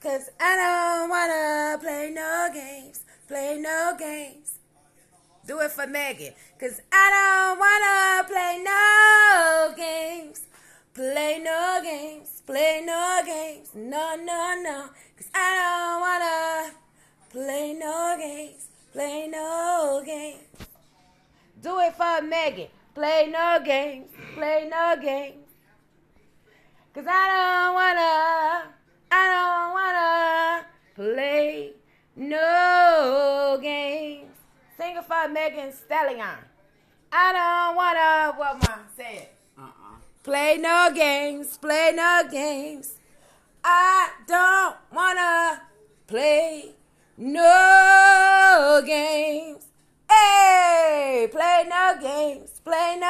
Cause I don't wanna play no games, play no games. Do it for Megan. Cause I don't wanna play no games, play no games, play no games. No, no, no. Cause I don't wanna play no games, play no games. Do it for Megan. Play no games, play no games. Cause I don't It for Megan Stallion. I don't wanna, what mom said. Uh-uh. Play no games, play no games. I don't wanna play no games. Hey, play no games, play no games.